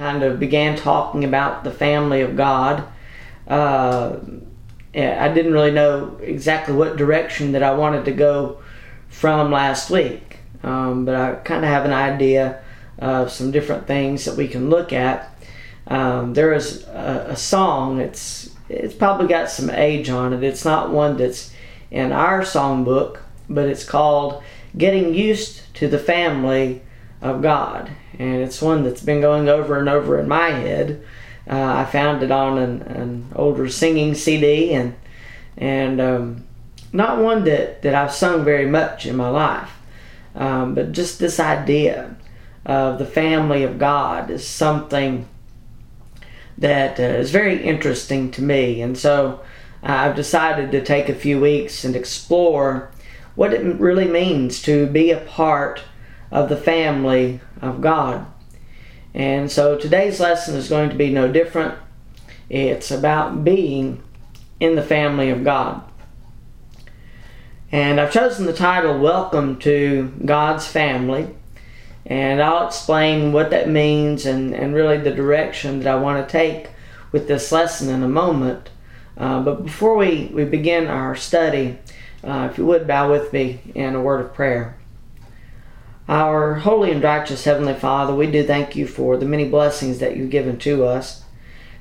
kind of began talking about the family of God, uh, I didn't really know exactly what direction that I wanted to go from last week, um, but I kind of have an idea of some different things that we can look at. Um, there is a, a song. It's it's probably got some age on it. It's not one that's in our songbook, but it's called "Getting Used to the Family of God," and it's one that's been going over and over in my head. Uh, I found it on an, an, older singing CD, and and um, not one that, that I've sung very much in my life, um, but just this idea of the family of God is something that uh, is very interesting to me, and so uh, I've decided to take a few weeks and explore what it really means to be a part of the family of God. And so today's lesson is going to be no different. It's about being in the family of God. And I've chosen the title Welcome to God's Family. And I'll explain what that means and, and really the direction that I want to take with this lesson in a moment. Uh, but before we, we begin our study, uh, if you would bow with me in a word of prayer. Our holy and righteous Heavenly Father, we do thank you for the many blessings that you've given to us.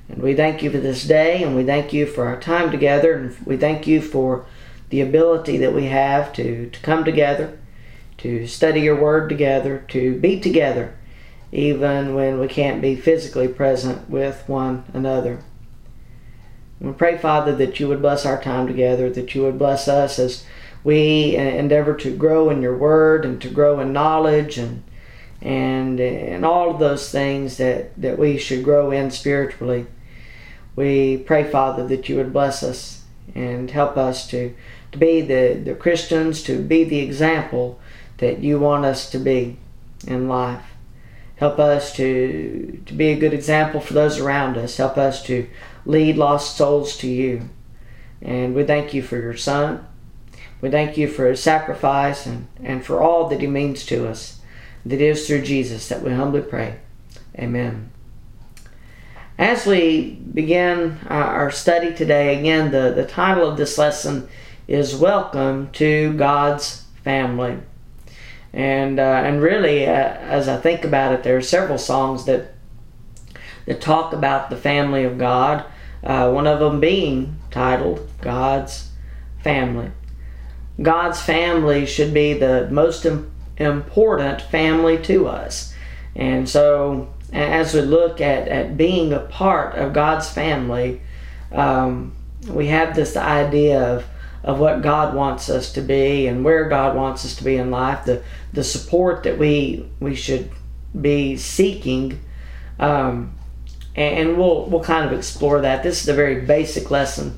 And we thank you for this day, and we thank you for our time together, and we thank you for the ability that we have to, to come together, to study your word together, to be together, even when we can't be physically present with one another. We pray, Father, that you would bless our time together, that you would bless us as we uh, endeavor to grow in your word and to grow in knowledge and and and all of those things that that we should grow in spiritually. We pray father that you would bless us and help us to to be the the christians to be the example that you want us to be in life. Help us to to be a good example for those around us. Help us to lead lost souls to you. And we thank you for your son we thank you for his sacrifice and, and for all that he means to us. That is through Jesus that we humbly pray. Amen. As we begin our study today, again, the, the title of this lesson is Welcome to God's Family. And, uh, and really, uh, as I think about it, there are several songs that, that talk about the family of God, uh, one of them being titled God's Family. God's family should be the most important family to us. And so, as we look at, at being a part of God's family, um, we have this idea of, of what God wants us to be and where God wants us to be in life, the, the support that we, we should be seeking. Um, and we'll, we'll kind of explore that. This is a very basic lesson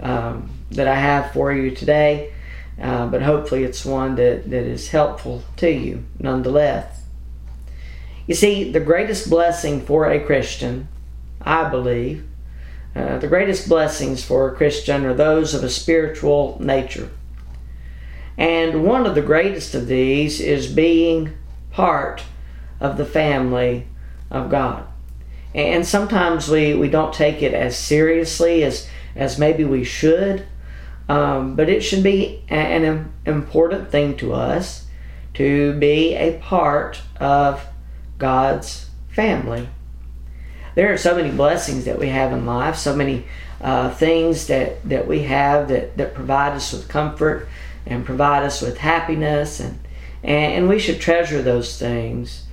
um, that I have for you today. Uh, but hopefully it's one that, that is helpful to you nonetheless. You see, the greatest blessing for a Christian, I believe, uh, the greatest blessings for a Christian are those of a spiritual nature. And one of the greatest of these is being part of the family of God. And sometimes we, we don't take it as seriously as, as maybe we should. Um, but it should be an important thing to us to be a part of God's family. There are so many blessings that we have in life, so many uh, things that, that we have that, that provide us with comfort and provide us with happiness, and, and we should treasure those things.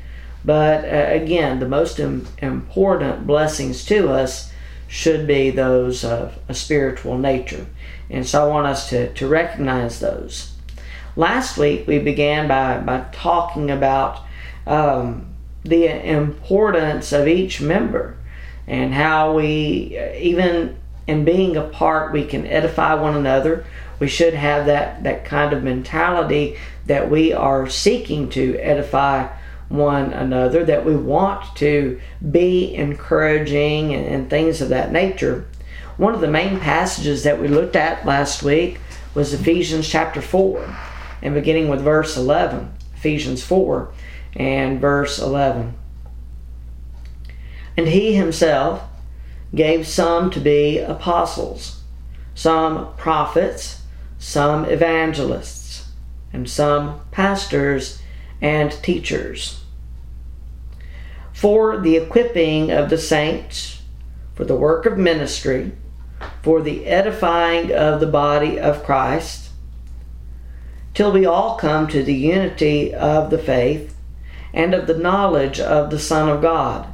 But uh, again, the most Im- important blessings to us should be those of a spiritual nature. And so I want us to, to recognize those. Last week we began by, by talking about um, the importance of each member and how we, even in being apart, we can edify one another. We should have that, that kind of mentality that we are seeking to edify one another, that we want to be encouraging and, and things of that nature. One of the main passages that we looked at last week was Ephesians chapter 4, and beginning with verse 11. Ephesians 4 and verse 11. And he himself gave some to be apostles, some prophets, some evangelists, and some pastors and teachers. For the equipping of the saints, for the work of ministry, for the edifying of the body of Christ, till we all come to the unity of the faith and of the knowledge of the Son of God,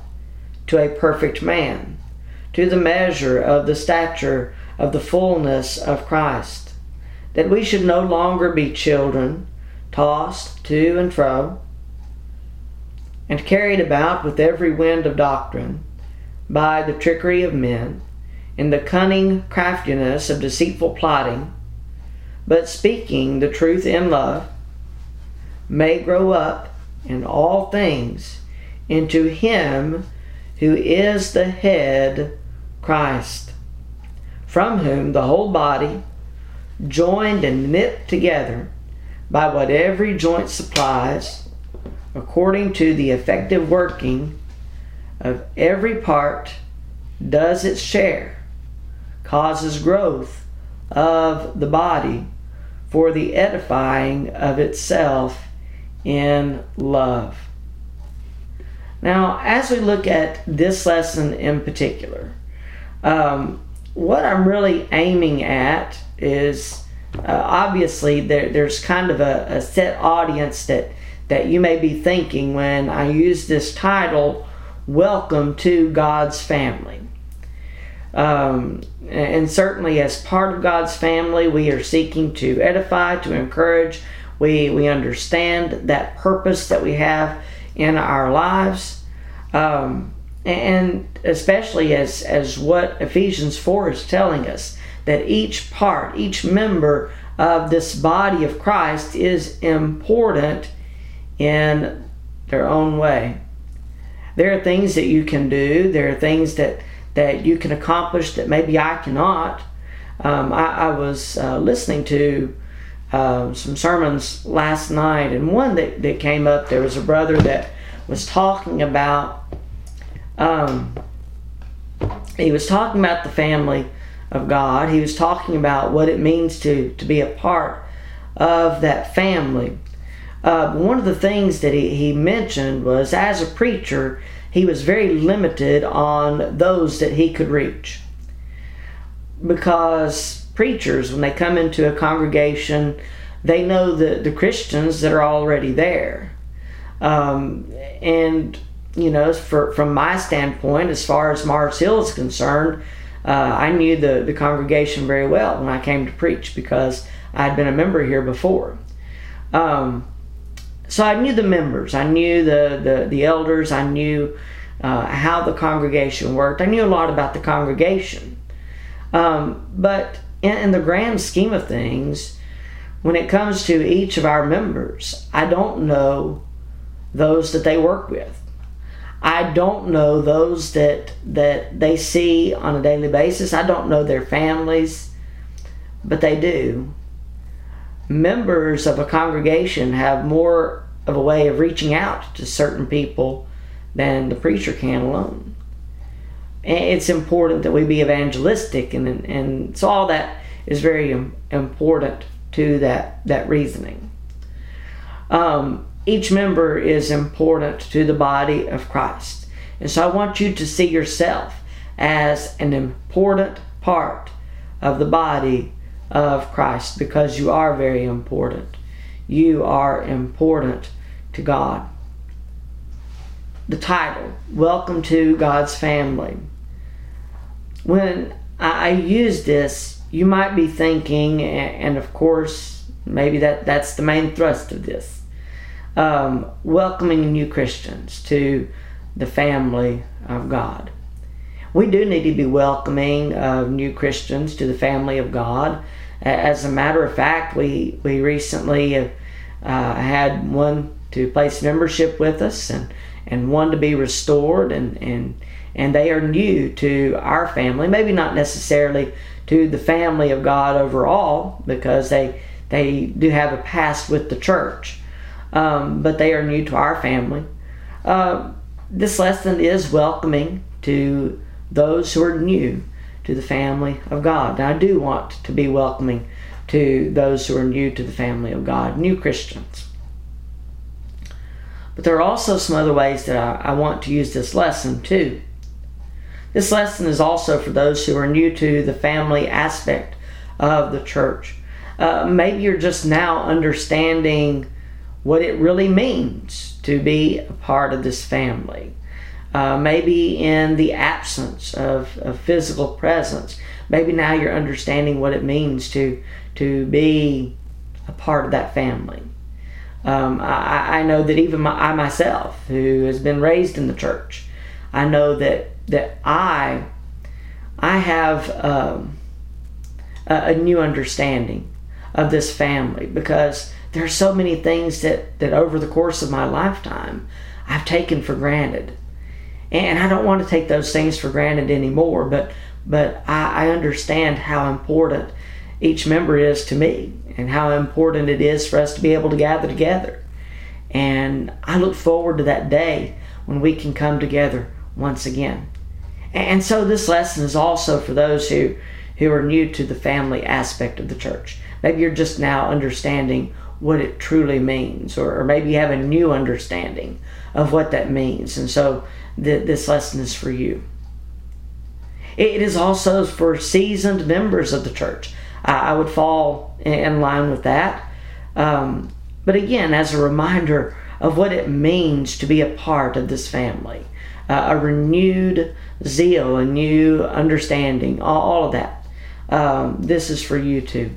to a perfect man, to the measure of the stature of the fullness of Christ, that we should no longer be children, tossed to and fro, and carried about with every wind of doctrine, by the trickery of men, in the cunning craftiness of deceitful plotting, but speaking the truth in love, may grow up in all things into Him who is the head, Christ, from whom the whole body, joined and knit together by what every joint supplies, according to the effective working of every part, does its share, causes growth of the body for the edifying of itself in love. Now, as we look at this lesson in particular, um, what I'm really aiming at is uh, obviously there, there's kind of a, a, set audience that, that you may be thinking when I use this title, Welcome to God's Family. Um, and certainly, as part of God's family, we are seeking to edify, to encourage. We, we understand that purpose that we have in our lives. Um, and especially as, as what Ephesians 4 is telling us that each part, each member of this body of Christ is important in their own way. There are things that you can do, there are things that that you can accomplish that maybe I cannot. Um, I, I, was uh, listening to uh, some sermons last night, and one that, that came up, there was a brother that was talking about, um, he was talking about the family of God. He was talking about what it means to, to be a part of that family. Uh, one of the things that he, he mentioned was as a preacher, he was very limited on those that he could reach. Because preachers, when they come into a congregation, they know the, the Christians that are already there. Um, and, you know, for, from my standpoint, as far as Mars Hill is concerned, uh, I knew the, the congregation very well when I came to preach because I had been a member here before. Um, so I knew the members, I knew the, the, the elders, I knew uh, how the congregation worked. I knew a lot about the congregation. Um, but in, in the grand scheme of things, when it comes to each of our members, I don't know those that they work with. I don't know those that that they see on a daily basis. I don't know their families, but they do members of a congregation have more of a way of reaching out to certain people than the preacher can alone. And it's important that we be evangelistic, and, and so all that is very important to that, that reasoning. Um, each member is important to the body of Christ. And so I want you to see yourself as an important part of the body of Christ because you are very important. You are important to God. The title, Welcome to God's Family. When I use this, you might be thinking, and of course, maybe that, that's the main thrust of this um, welcoming new Christians to the family of God. We do need to be welcoming of new Christians to the family of God. As a matter of fact, we, we recently uh, had one to place membership with us and, and one to be restored and, and and they are new to our family. Maybe not necessarily to the family of god overall because they they do have a past with the church um, but they are new to our family. Uh, this lesson is welcoming to those who are new to the family of God. And I do want to be welcoming to those who are new to the family of God, new Christians. But there are also some other ways that I, I want to use this lesson too. This lesson is also for those who are new to the family aspect of the church. Uh, maybe you're just now understanding what it really means to be a part of this family. Uh, maybe in the absence of, of physical presence, maybe now you're understanding what it means to to be a part of that family. Um, I, I, know that even my, I myself, who has been raised in the church, I know that that I I have um, a, a new understanding of this family because there are so many things that, that over the course of my lifetime I've taken for granted. And I don't want to take those things for granted anymore, but but I, I understand how important each member is to me and how important it is for us to be able to gather together. And I look forward to that day when we can come together once again. And so this lesson is also for those who, who are new to the family aspect of the church. Maybe you're just now understanding what it truly means, or, or maybe you have a new understanding of what that means. And so th- this lesson is for you. It is also for seasoned members of the church. I, would fall in line with that. Um, but again, as a reminder of what it means to be a part of this family, uh, a renewed zeal, a new understanding, all, all of that. Um, this is for you too.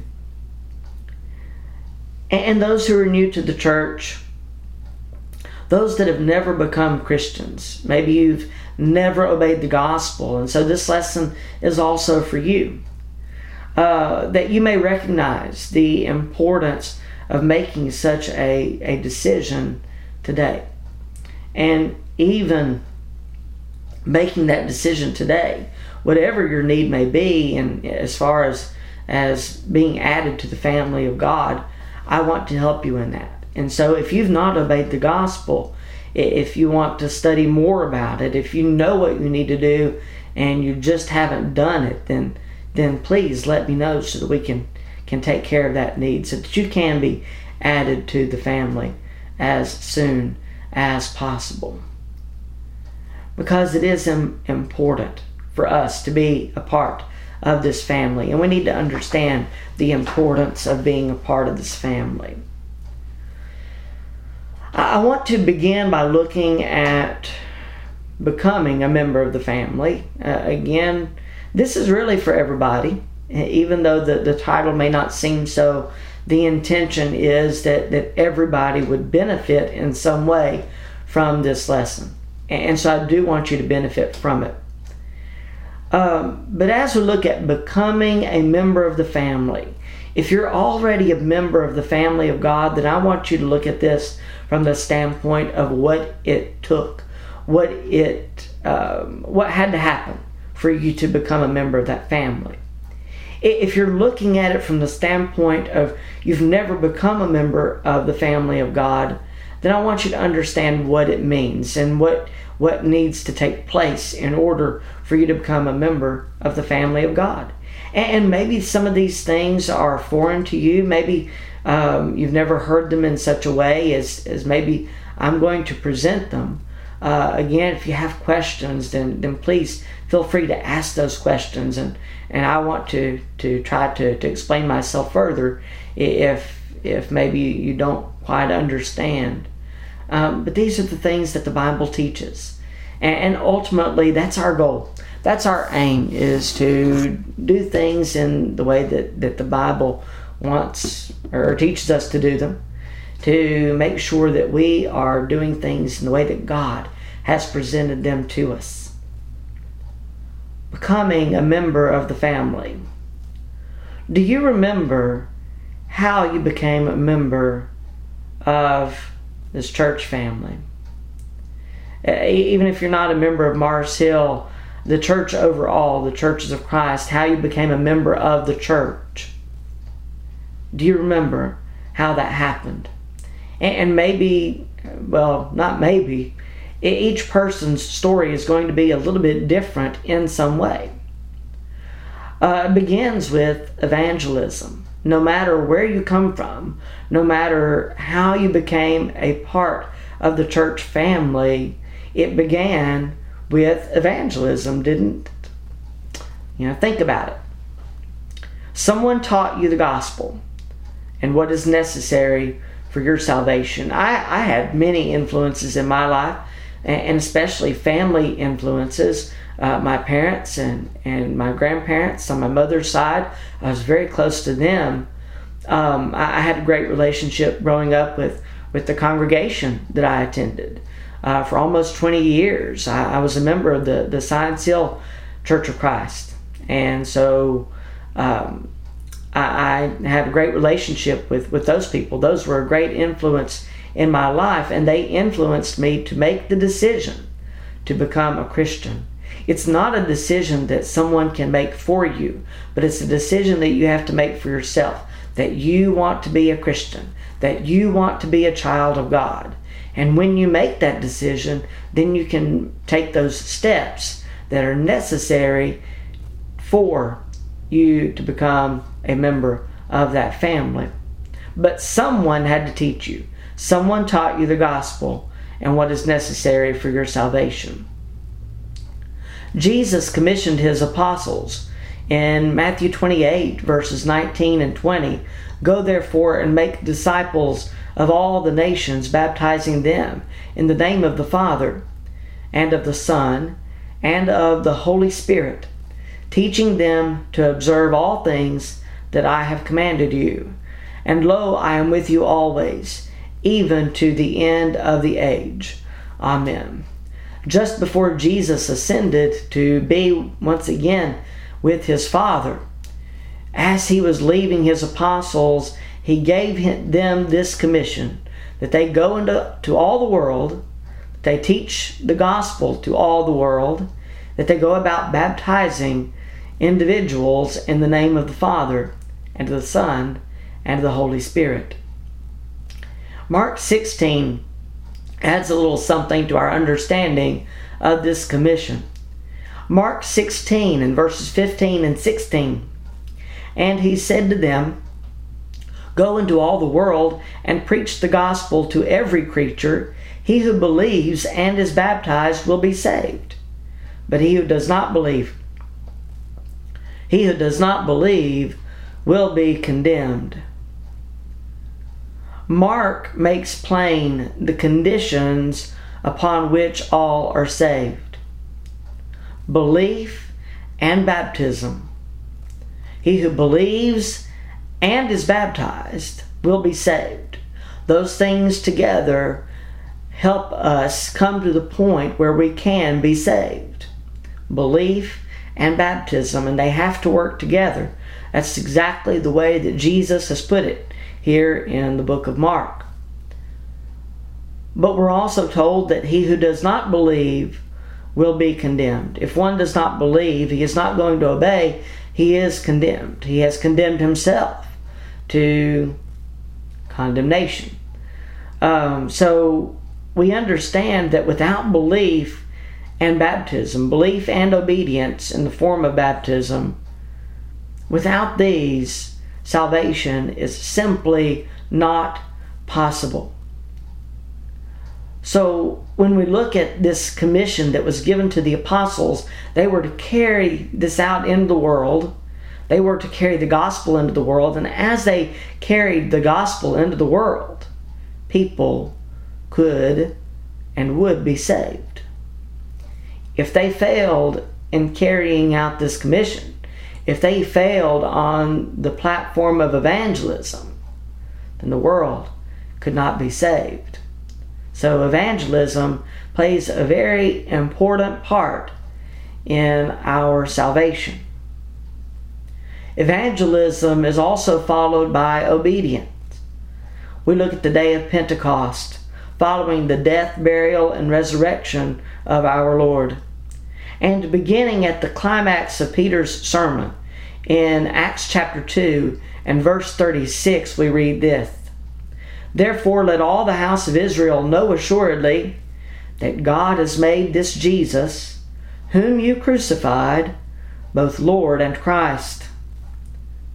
And those who are new to the church, those that have never become Christians, maybe you've never obeyed the gospel, and so this lesson is also for you. Uh, that you may recognize the importance of making such a, a decision today. And even making that decision today, whatever your need may be, and as far as as being added to the family of God, I want to help you in that. And so, if you've not obeyed the gospel, if you want to study more about it, if you know what you need to do and you just haven't done it, then then please let me know so that we can can take care of that need so that you can be added to the family as soon as possible because it is important for us to be a part of this family, and we need to understand the importance of being a part of this family. I want to begin by looking at becoming a member of the family. Uh, again, this is really for everybody, even though the, the title may not seem so. The intention is that, that everybody would benefit in some way from this lesson. And so I do want you to benefit from it. Um, but as we look at becoming a member of the family, if you're already a member of the family of God, then I want you to look at this from the standpoint of what it took, what it, um, what had to happen for you to become a member of that family. If you're looking at it from the standpoint of you've never become a member of the family of God, then I want you to understand what it means and what what needs to take place in order for you to become a member of the family of God. And maybe some of these things are foreign to you. Maybe um, you've never heard them in such a way as, as maybe I'm going to present them. Uh, again, if you have questions, then, then please feel free to ask those questions. And, and I want to, to try to, to explain myself further if, if maybe you don't quite understand. Um, but these are the things that the Bible teaches. And, and ultimately, that's our goal. That's our aim, is to do things in the way that, that the Bible wants or teaches us to do them. To make sure that we are doing things in the way that God has presented them to us. Becoming a member of the family. Do you remember how you became a member of this church family. Even if you're not a member of Mars Hill, the church overall, the churches of Christ, how you became a member of the church. Do you remember how that happened? And maybe, well, not maybe, each person's story is going to be a little bit different in some way. Uh, it begins with evangelism. No matter where you come from, no matter how you became a part of the church family, it began with evangelism, didn't it? You know, think about it. Someone taught you the gospel and what is necessary for your salvation. I, I had many influences in my life, and especially family influences. Uh, my parents and, and my grandparents on my mother's side, I was very close to them. Um, I, I, had a great relationship growing up with, with the congregation that I attended. Uh, for almost 20 years, I, I, was a member of the, the Science Hill Church of Christ. And so um, I, I had a great relationship with, with those people. Those were a great influence in my life, and they influenced me to make the decision to become a Christian. It's not a decision that someone can make for you, but it's a decision that you have to make for yourself that you want to be a Christian, that you want to be a child of God. And when you make that decision, then you can take those steps that are necessary for you to become a member of that family. But someone had to teach you. Someone taught you the gospel and what is necessary for your salvation. Jesus commissioned his apostles in Matthew 28, verses 19 and 20 Go therefore and make disciples of all the nations, baptizing them in the name of the Father, and of the Son, and of the Holy Spirit teaching them to observe all things that I have commanded you. And lo, I am with you always, even to the end of the age. Amen. Just before Jesus ascended to be once again with his Father, as he was leaving his apostles, he gave them this commission that they go into to all the world, that they teach the gospel to all the world, that they go about baptizing individuals in the name of the Father, and of the Son, and of the Holy Spirit. Mark 16 adds a little something to our understanding of this commission. Mark 16 and verses 15 and 16. And he said to them, Go into all the world and preach the gospel to every creature. He who believes and is baptized will be saved, but he who does not believe he who does not believe will be condemned. Mark makes plain the conditions upon which all are saved belief and baptism. He who believes and is baptized will be saved. Those things together help us come to the point where we can be saved. Belief and baptism, and they have to work together. That's exactly the way that Jesus has put it here in the book of Mark. But we're also told that he who does not believe will be condemned. If one does not believe, he is not going to obey, he is condemned. He has condemned himself to condemnation. Um, so we understand that without belief, and baptism, belief and obedience in the form of baptism. Without these, salvation is simply not possible. So, when we look at this commission that was given to the apostles, they were to carry this out into the world. They were to carry the gospel into the world. And as they carried the gospel into the world, people could and would be saved if they failed in carrying out this commission, if they failed on the platform of evangelism, then the world could not be saved. So, evangelism plays a very important part in our salvation. Evangelism is also followed by obedience. We look at the day of Pentecost, following the death, burial, and resurrection of our Lord. And beginning at the climax of Peter's sermon in Acts chapter 2 and verse 36, we read this Therefore, let all the house of Israel know assuredly that God has made this Jesus, whom you crucified, both Lord and Christ.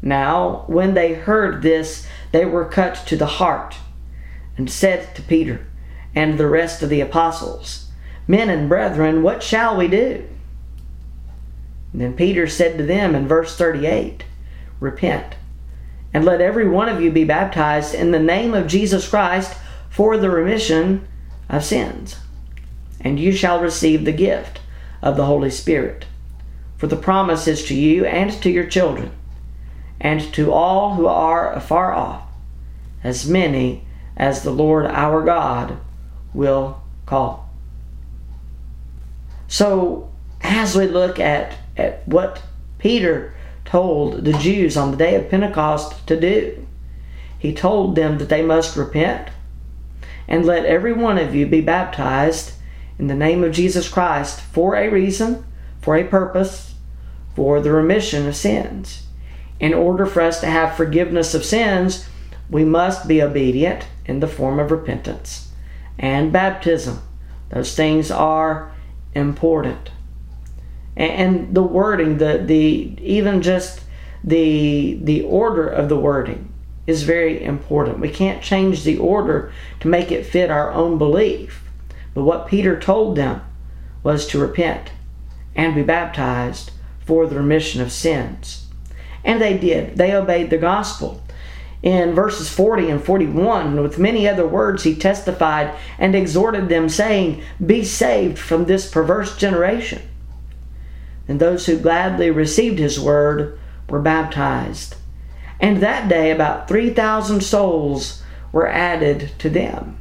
Now, when they heard this, they were cut to the heart, and said to Peter and the rest of the apostles, Men and brethren, what shall we do? And then Peter said to them in verse 38, Repent, and let every one of you be baptized in the name of Jesus Christ for the remission of sins, and you shall receive the gift of the Holy Spirit. For the promise is to you and to your children, and to all who are afar off, as many as the Lord our God will call. So, as we look at, at what Peter told the Jews on the day of Pentecost to do, he told them that they must repent and let every one of you be baptized in the name of Jesus Christ for a reason, for a purpose, for the remission of sins. In order for us to have forgiveness of sins, we must be obedient in the form of repentance and baptism. Those things are important. And the wording, the, the even just the the order of the wording is very important. We can't change the order to make it fit our own belief. But what Peter told them was to repent and be baptized for the remission of sins. And they did. They obeyed the gospel. In verses 40 and 41, with many other words, he testified and exhorted them, saying, Be saved from this perverse generation. And those who gladly received his word were baptized. And that day, about 3,000 souls were added to them.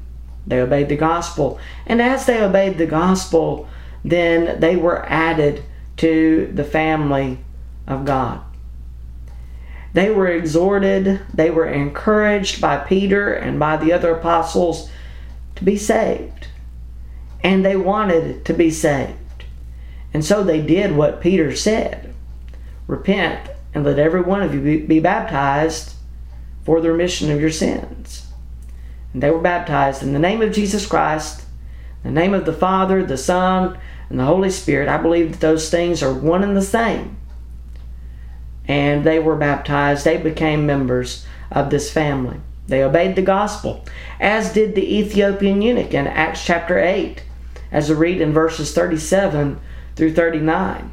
They obeyed the gospel. And as they obeyed the gospel, then they were added to the family of God. They were exhorted, they were encouraged by Peter and by the other apostles to be saved. And they wanted to be saved. And so they did what Peter said repent and let every one of you be baptized for the remission of your sins. And they were baptized in the name of Jesus Christ, the name of the Father, the Son, and the Holy Spirit. I believe that those things are one and the same and they were baptized. They became members of this family. They obeyed the gospel, as did the Ethiopian eunuch in Acts chapter 8, as we read in verses 37 through 39.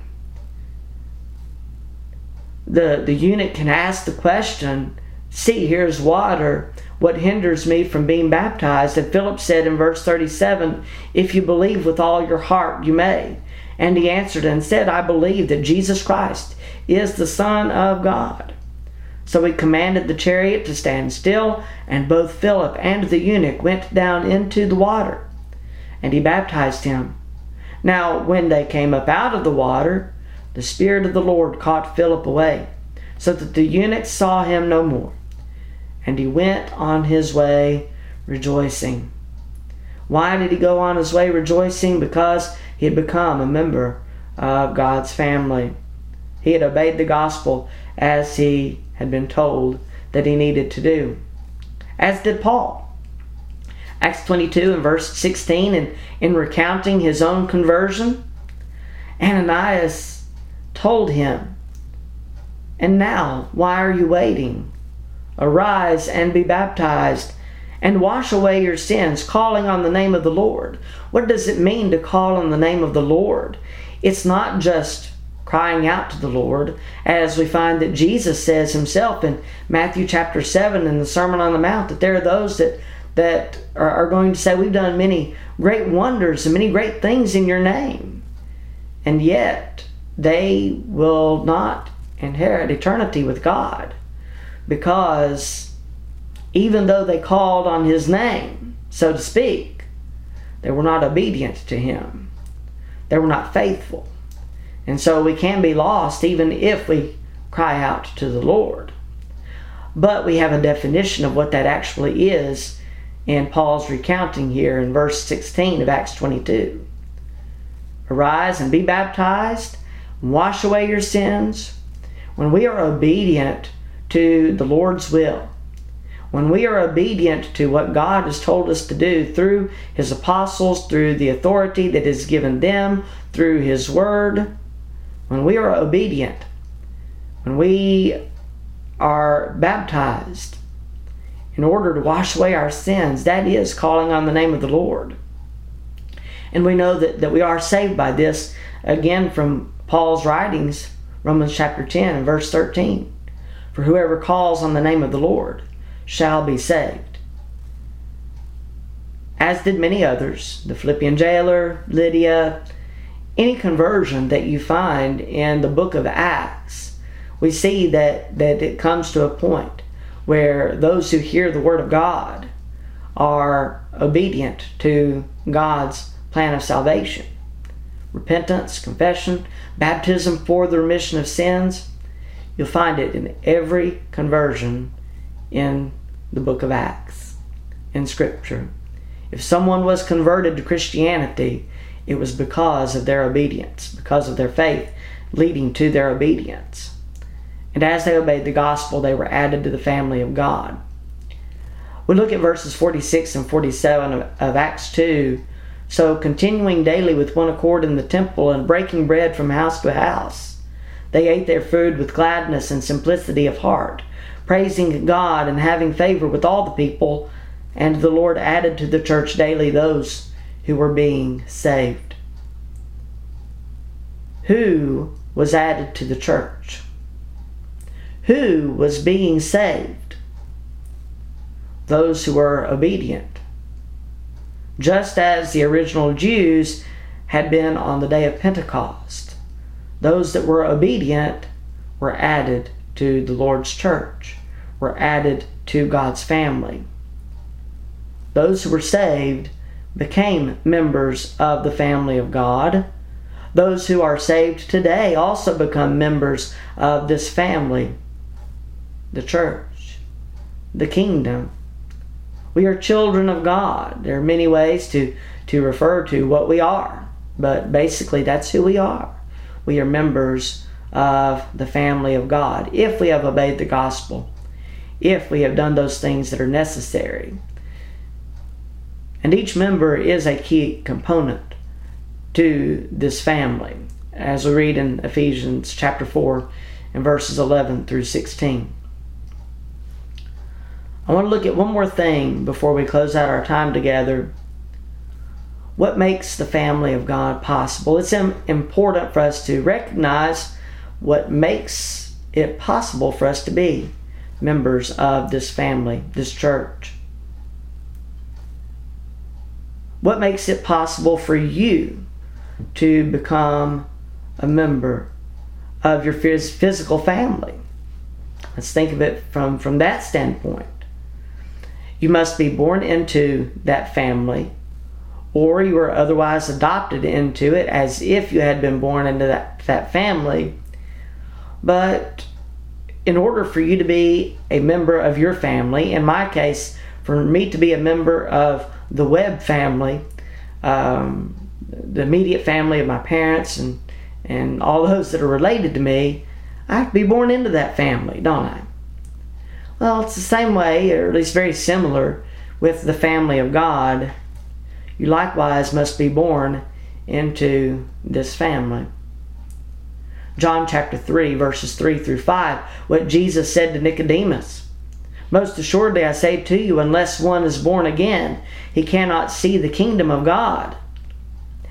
The, the eunuch can ask the question See, here's water. What hinders me from being baptized? And Philip said in verse 37 If you believe with all your heart, you may. And he answered and said, I believe that Jesus Christ is the Son of God. So he commanded the chariot to stand still, and both Philip and the eunuch went down into the water, and he baptized him. Now, when they came up out of the water, the Spirit of the Lord caught Philip away, so that the eunuch saw him no more, and he went on his way rejoicing. Why did he go on his way rejoicing? Because he had become a member of God's family. He had obeyed the gospel as he had been told that he needed to do, as did Paul. Acts 22 and verse 16, and in recounting his own conversion, Ananias told him, And now, why are you waiting? Arise and be baptized and wash away your sins, calling on the name of the Lord. What does it mean to call on the name of the Lord? It's not just crying out to the Lord, as we find that Jesus says himself in Matthew chapter 7 in the Sermon on the Mount, that there are those that, that are, are going to say, We've done many great wonders and many great things in your name. And yet, they will not inherit eternity with God because even though they called on his name, so to speak, they were not obedient to him. They were not faithful. And so we can be lost even if we cry out to the Lord. But we have a definition of what that actually is in Paul's recounting here in verse 16 of Acts 22. Arise and be baptized, wash away your sins. When we are obedient to the Lord's will, when we are obedient to what God has told us to do through His apostles, through the authority that is given them, through His Word, when we are obedient, when we are baptized in order to wash away our sins, that is calling on the name of the Lord. And we know that, that we are saved by this, again, from Paul's writings, Romans chapter 10 and verse 13. For whoever calls on the name of the Lord shall be saved. As did many others, the Philippian jailer, Lydia, any conversion that you find in the book of Acts, we see that, that it comes to a point where those who hear the word of God are obedient to God's plan of salvation. Repentance, confession, baptism for the remission of sins, you'll find it in every conversion in the book of Acts, in Scripture. If someone was converted to Christianity, it was because of their obedience, because of their faith leading to their obedience. And as they obeyed the gospel, they were added to the family of God. We look at verses 46 and 47 of, of Acts 2. So, continuing daily with one accord in the temple and breaking bread from house to house, they ate their food with gladness and simplicity of heart praising God and having favor with all the people. And the Lord added to the church daily those who were being saved. Who was added to the church? Who was being saved? Those who were obedient. Just as the original Jews had been on the day of Pentecost, those that were obedient were added to the Lord's church, were added to God's family. Those who were saved became members of the family of God. Those who are saved today also become members of this family, the church, the kingdom. We are children of God. There are many ways to, to refer to what we are, but basically that's who we are. We are members of the family of God if we have obeyed the gospel, if we have done those things that are necessary. And each member is a key component to this family, as we read in Ephesians chapter 4 and verses 11 through 16. I want to look at one more thing before we close out our time together. What makes the family of God possible? It's important for us to recognize what makes it possible for us to be members of this family, this church. What makes it possible for you to become a member of your physical family? Let's think of it from, from that standpoint. You must be born into that family, or you are otherwise adopted into it as if you had been born into that, that family but in order for you to be a member of your family, in my case, for me to be a member of the Webb family, um, the immediate family of my parents and, and all those that are related to me, I have to be born into that family, don't I? Well, it's the same way, or at least very similar, with the family of God. You likewise must be born into this family. John chapter 3, verses 3 through 5, what Jesus said to Nicodemus. Most assuredly, I say to you, unless one is born again, he cannot see the kingdom of God.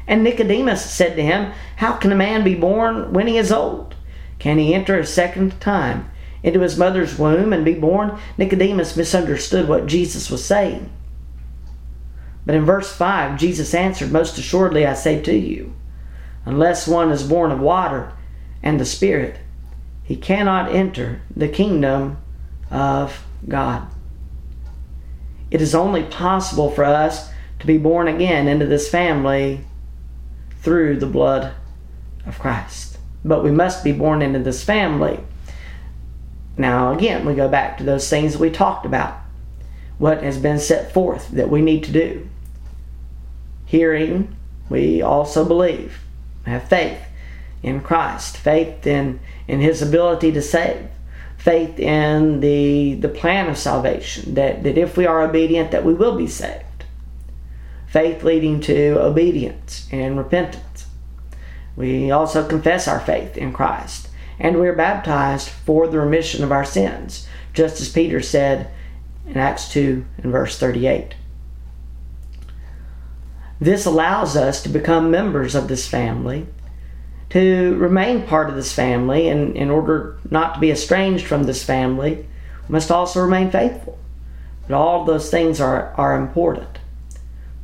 And Nicodemus said to him, How can a man be born when he is old? Can he enter a second time into his mother's womb and be born? Nicodemus misunderstood what Jesus was saying. But in verse 5, Jesus answered, Most assuredly, I say to you, unless one is born of water and the Spirit, he cannot enter the kingdom of God. It is only possible for us to be born again into this family through the blood of Christ. But we must be born into this family. Now, again, we go back to those things that we talked about. What has been set forth that we need to do. Hearing, we also believe, have faith in Christ, faith in, in His ability to save, faith in the, the plan of salvation, that, that if we are obedient, that we will be saved. Faith leading to obedience and repentance. We also confess our faith in Christ, and we are baptized for the remission of our sins, just as Peter said in Acts 2 and verse 38. This allows us to become members of this family to remain part of this family and in order not to be estranged from this family, we must also remain faithful. But all those things are, are important.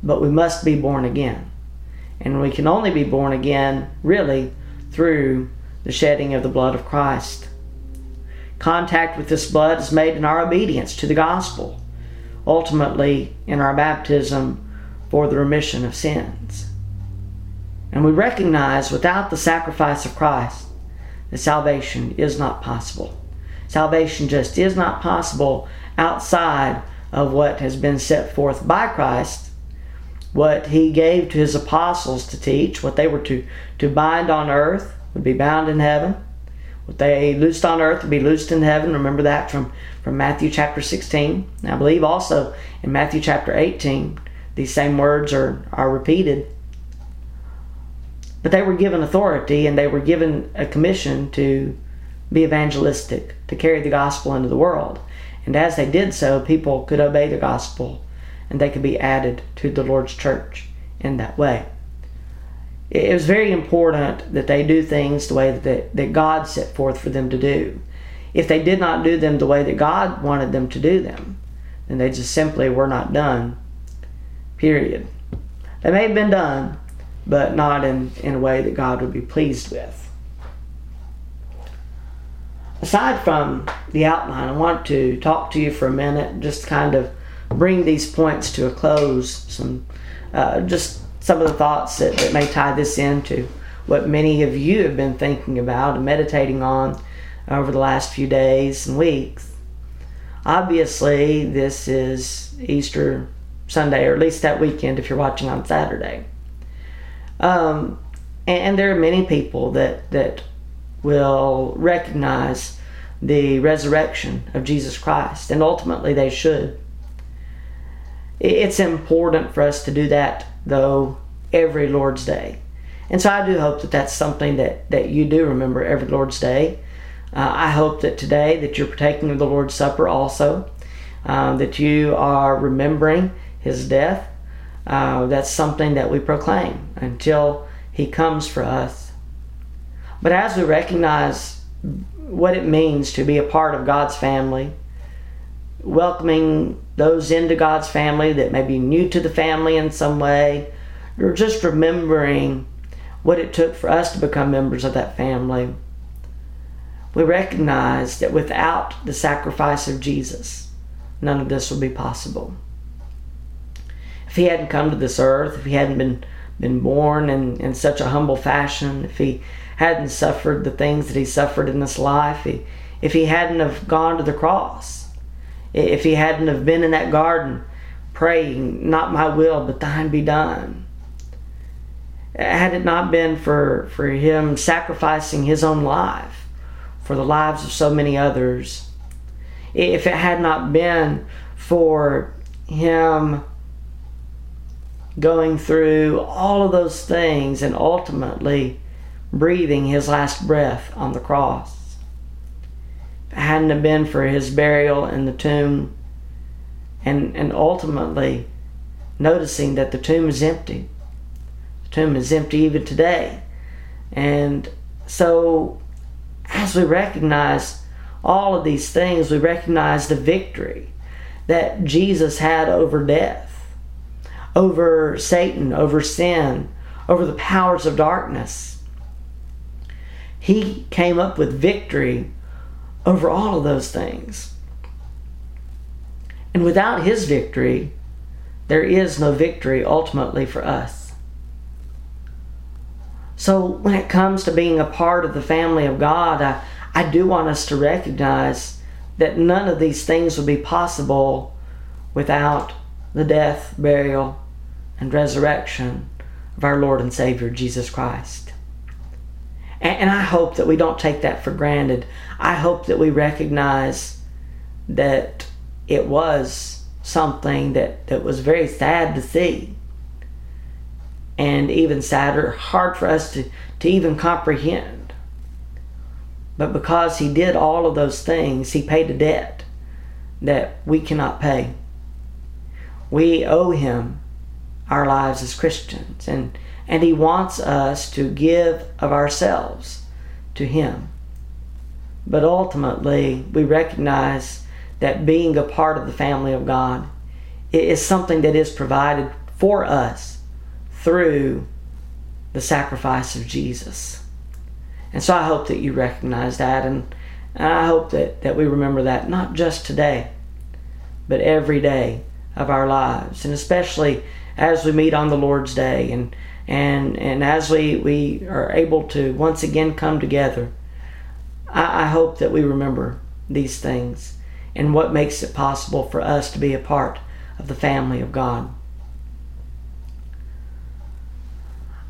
But we must be born again. And we can only be born again, really, through the shedding of the blood of Christ. Contact with this blood is made in our obedience to the gospel, ultimately in our baptism for the remission of sins. And we recognize without the sacrifice of Christ that salvation is not possible. Salvation just is not possible outside of what has been set forth by Christ, what he gave to his apostles to teach, what they were to, to bind on earth would be bound in heaven. What they loosed on earth would be loosed in heaven. Remember that from, from Matthew chapter 16. I believe also in Matthew chapter 18, these same words are, are repeated. But they were given authority and they were given a commission to be evangelistic, to carry the gospel into the world. And as they did so, people could obey the gospel and they could be added to the Lord's church in that way. It was very important that they do things the way that, that God set forth for them to do. If they did not do them the way that God wanted them to do them, then they just simply were not done. Period. They may have been done, but not in, in a way that God would be pleased with. Aside from the outline, I want to talk to you for a minute, just kind of bring these points to a close. Some, uh, just some of the thoughts that, that may tie this into what many of you have been thinking about and meditating on over the last few days and weeks. Obviously, this is Easter Sunday, or at least that weekend if you're watching on Saturday. Um, and there are many people that, that will recognize the resurrection of Jesus Christ, and ultimately they should. It's important for us to do that, though, every Lord's Day. And so I do hope that that's something that, that you do remember every Lord's Day. Uh, I hope that today that you're partaking of the Lord's Supper also, um, that you are remembering His death, uh, that's something that we proclaim until He comes for us. But as we recognize what it means to be a part of God's family, welcoming those into God's family that may be new to the family in some way, or just remembering what it took for us to become members of that family, we recognize that without the sacrifice of Jesus, none of this would be possible if he hadn't come to this earth, if he hadn't been been born in, in such a humble fashion, if he hadn't suffered the things that he suffered in this life, if, if he hadn't have gone to the cross, if he hadn't have been in that garden praying, not my will, but thine be done. Had it not been for, for him sacrificing his own life for the lives of so many others, if it had not been for him going through all of those things and ultimately breathing his last breath on the cross. If it hadn't have been for his burial in the tomb and, and ultimately noticing that the tomb is empty. The tomb is empty even today. And so as we recognize all of these things, we recognize the victory that Jesus had over death over Satan, over sin, over the powers of darkness. He came up with victory over all of those things. And without his victory, there is no victory ultimately for us. So, when it comes to being a part of the family of God, I, I do want us to recognize that none of these things would be possible without the death, burial, and resurrection of our Lord and Savior Jesus Christ. And, and I hope that we don't take that for granted. I hope that we recognize that it was something that, that was very sad to see. And even sadder, hard for us to, to even comprehend. But because he did all of those things, he paid a debt that we cannot pay. We owe him our lives as Christians, and, and he wants us to give of ourselves to him. But ultimately, we recognize that being a part of the family of God is something that is provided for us through the sacrifice of Jesus. And so I hope that you recognize that, and, and I hope that, that we remember that not just today, but every day of our lives, and especially as we meet on the Lord's Day and and and as we, we are able to once again come together, I, I hope that we remember these things and what makes it possible for us to be a part of the family of God.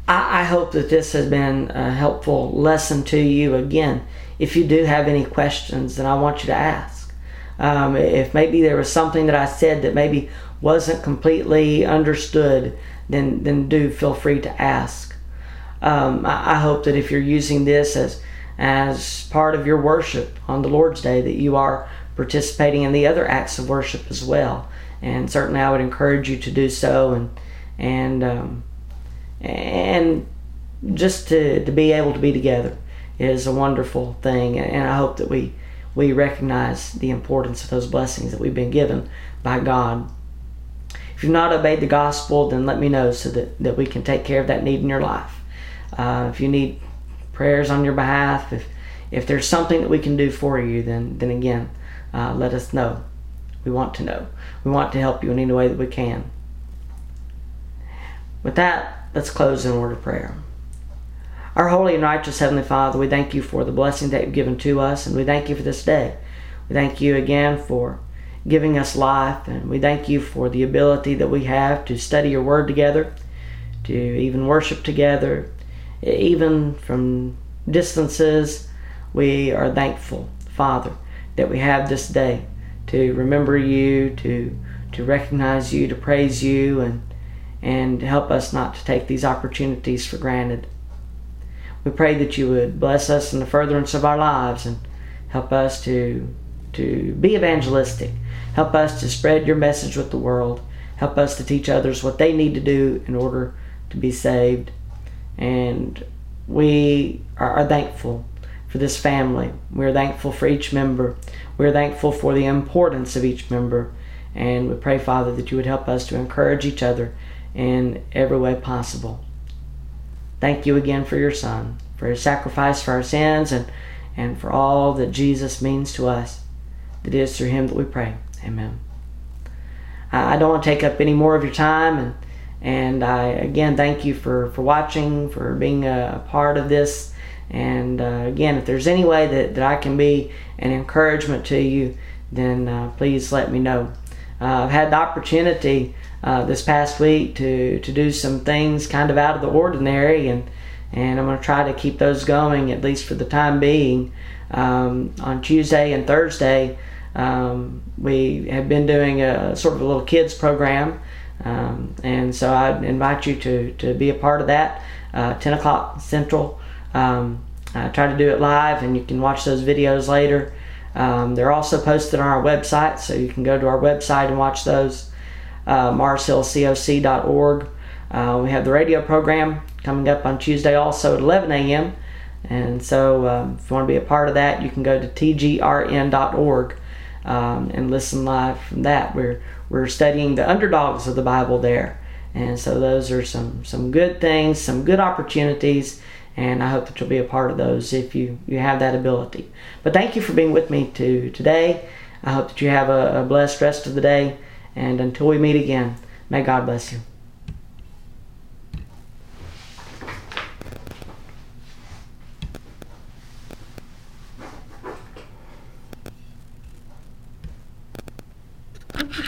I, I hope that this has been a helpful lesson to you. Again, if you do have any questions, then I want you to ask. Um, if maybe there was something that I said that maybe wasn't completely understood, then then do feel free to ask. Um, I, I, hope that if you're using this as as part of your worship on the Lord's Day, that you are participating in the other acts of worship as well. And certainly, I would encourage you to do so, and and um, and just to, to be able to be together is a wonderful thing. And I hope that we we recognize the importance of those blessings that we've been given by God if you've not obeyed the gospel, then let me know so that, that we can take care of that need in your life. Uh, if you need prayers on your behalf, if if there's something that we can do for you, then then again, uh, let us know. We want to know. We want to help you in any way that we can. With that, let's close in a word of prayer. Our holy and righteous Heavenly Father, we thank you for the blessing that you've given to us, and we thank you for this day. We thank you again for giving us life. And we thank you for the ability that we have to study your word together, to even worship together, even from distances. We are thankful, Father, that we have this day to remember you, to to recognize you, to praise you, and and help us not to take these opportunities for granted. We pray that you would bless us in the furtherance of our lives and help us to to be evangelistic, Help us to spread your message with the world. Help us to teach others what they need to do in order to be saved. And we are, thankful for this family. We're thankful for each member. We're thankful for the importance of each member. And we pray, Father, that you would help us to encourage each other in every way possible. Thank you again for your Son, for his sacrifice for our sins, and, and for all that Jesus means to us. It is through him that we pray. Amen. I don't want to take up any more of your time, and and I again thank you for for watching, for being a part of this. And uh, again, if there's any way that, that I can be an encouragement to you, then uh, please let me know. Uh, I've had the opportunity uh, this past week to to do some things kind of out of the ordinary, and and I'm going to try to keep those going at least for the time being. Um, on Tuesday and Thursday, um, we have been doing a sort of a little kids program, um, and so I invite you to, to be a part of that. Uh, 10 o'clock Central. Um, I try to do it live, and you can watch those videos later. Um, they're also posted on our website, so you can go to our website and watch those. Uh, marshillcoc.org. Uh, we have the radio program coming up on Tuesday also at 11 a.m. And so, um, if you want to be a part of that, you can go to tgrn.org um, and listen live from that. We're we're studying the underdogs of the Bible there, and so those are some some good things, some good opportunities, and I hope that you'll be a part of those if you you have that ability. But thank you for being with me to today. I hope that you have a, a blessed rest of the day, and until we meet again, may God bless you.